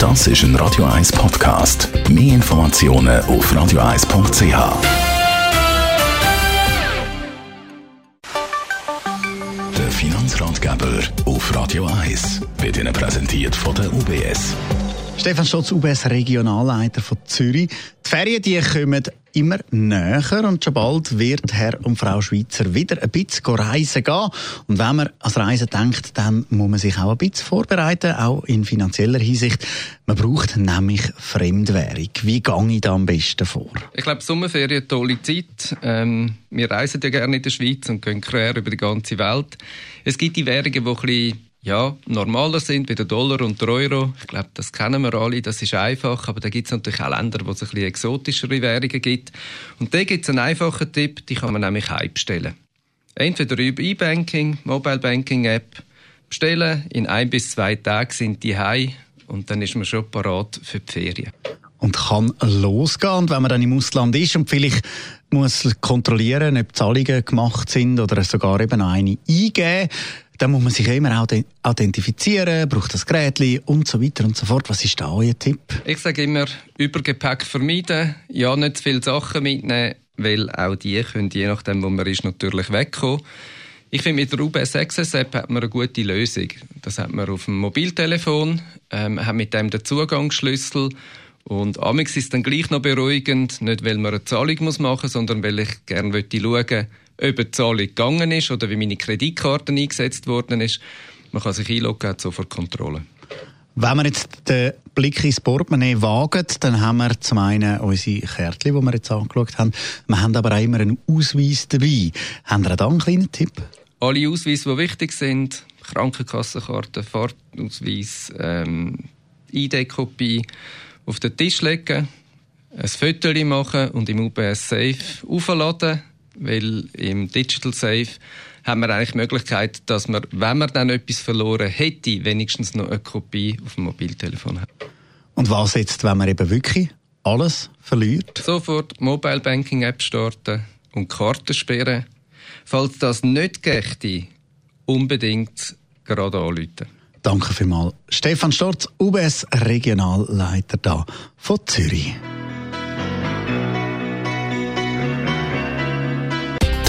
Das ist ein Radio 1 Podcast. Mehr Informationen auf radio1.ch. Der Finanzratgeber auf Radio 1 wird Ihnen präsentiert von der UBS. Stefan Stotz, UBS Regionalleiter von Zürich. Die Ferien die kommen immer näher und schon bald wird Herr und Frau Schweizer wieder ein bisschen reisen gehen. Und wenn man als Reisen denkt, dann muss man sich auch ein bisschen vorbereiten, auch in finanzieller Hinsicht. Man braucht nämlich Fremdwährung. Wie gehe ich da am besten vor? Ich glaube, Sommerferien tolle Zeit. Ähm, wir reisen ja gerne in der Schweiz und gehen quer über die ganze Welt. Es gibt die Währungen, die ein bisschen ja, normaler sind, wie der Dollar und der Euro. Ich glaube, das kennen wir alle, das ist einfach. Aber da gibt es natürlich auch Länder, wo es ein bisschen exotischere Währungen gibt. Und da gibt es einen einfachen Tipp, die kann man nämlich heimstellen. Entweder über E-Banking, Mobile Banking App, bestellen, in ein bis zwei Tagen sind die heim und dann ist man schon parat für die Ferien. Und kann losgehen. Und wenn man dann im Ausland ist und vielleicht muss kontrollieren, ob Zahlungen gemacht sind oder sogar eben eine eingeben, dann muss man sich immer auch identifizieren, braucht das Gerät und so weiter und so fort. Was ist da euer Tipp? Ich sage immer, Übergepäck vermeiden, ja nicht zu viele Sachen mitnehmen, weil auch die können je nachdem, wo man ist, natürlich wegkommen. Ich finde, mit der UBS Access App hat man eine gute Lösung. Das hat man auf dem Mobiltelefon, ähm, hat mit dem den Zugangsschlüssel und amix ist dann gleich noch beruhigend, nicht weil man eine Zahlung machen muss, sondern weil ich gerne schauen ob die Zahlung gegangen ist oder wie meine Kreditkarte eingesetzt worden ist. Man kann sich einloggen, hat sofort Kontrolle. Wenn wir jetzt den Blick ins Portemonnaie wagen, dann haben wir zum einen unsere Kärtchen, die wir jetzt angeschaut haben. Wir haben aber auch immer einen Ausweis dabei. Haben Sie da einen kleinen Tipp? Alle Ausweise, die wichtig sind, Krankenkassenkarte, Fahrtausweis, ähm, ID-Kopie, auf den Tisch legen, ein Foto machen und im UBS Safe aufladen weil im Digital Safe haben wir eigentlich die Möglichkeit, dass man, wenn man dann etwas verloren hätte, wenigstens noch eine Kopie auf dem Mobiltelefon hat. Und was jetzt, wenn man eben wirklich alles verliert? Sofort Mobile Banking App starten und Karten sperren. Falls das nicht geht, unbedingt gerade anrufen. Danke vielmals. Stefan Storz, UBS Regionalleiter da von Zürich.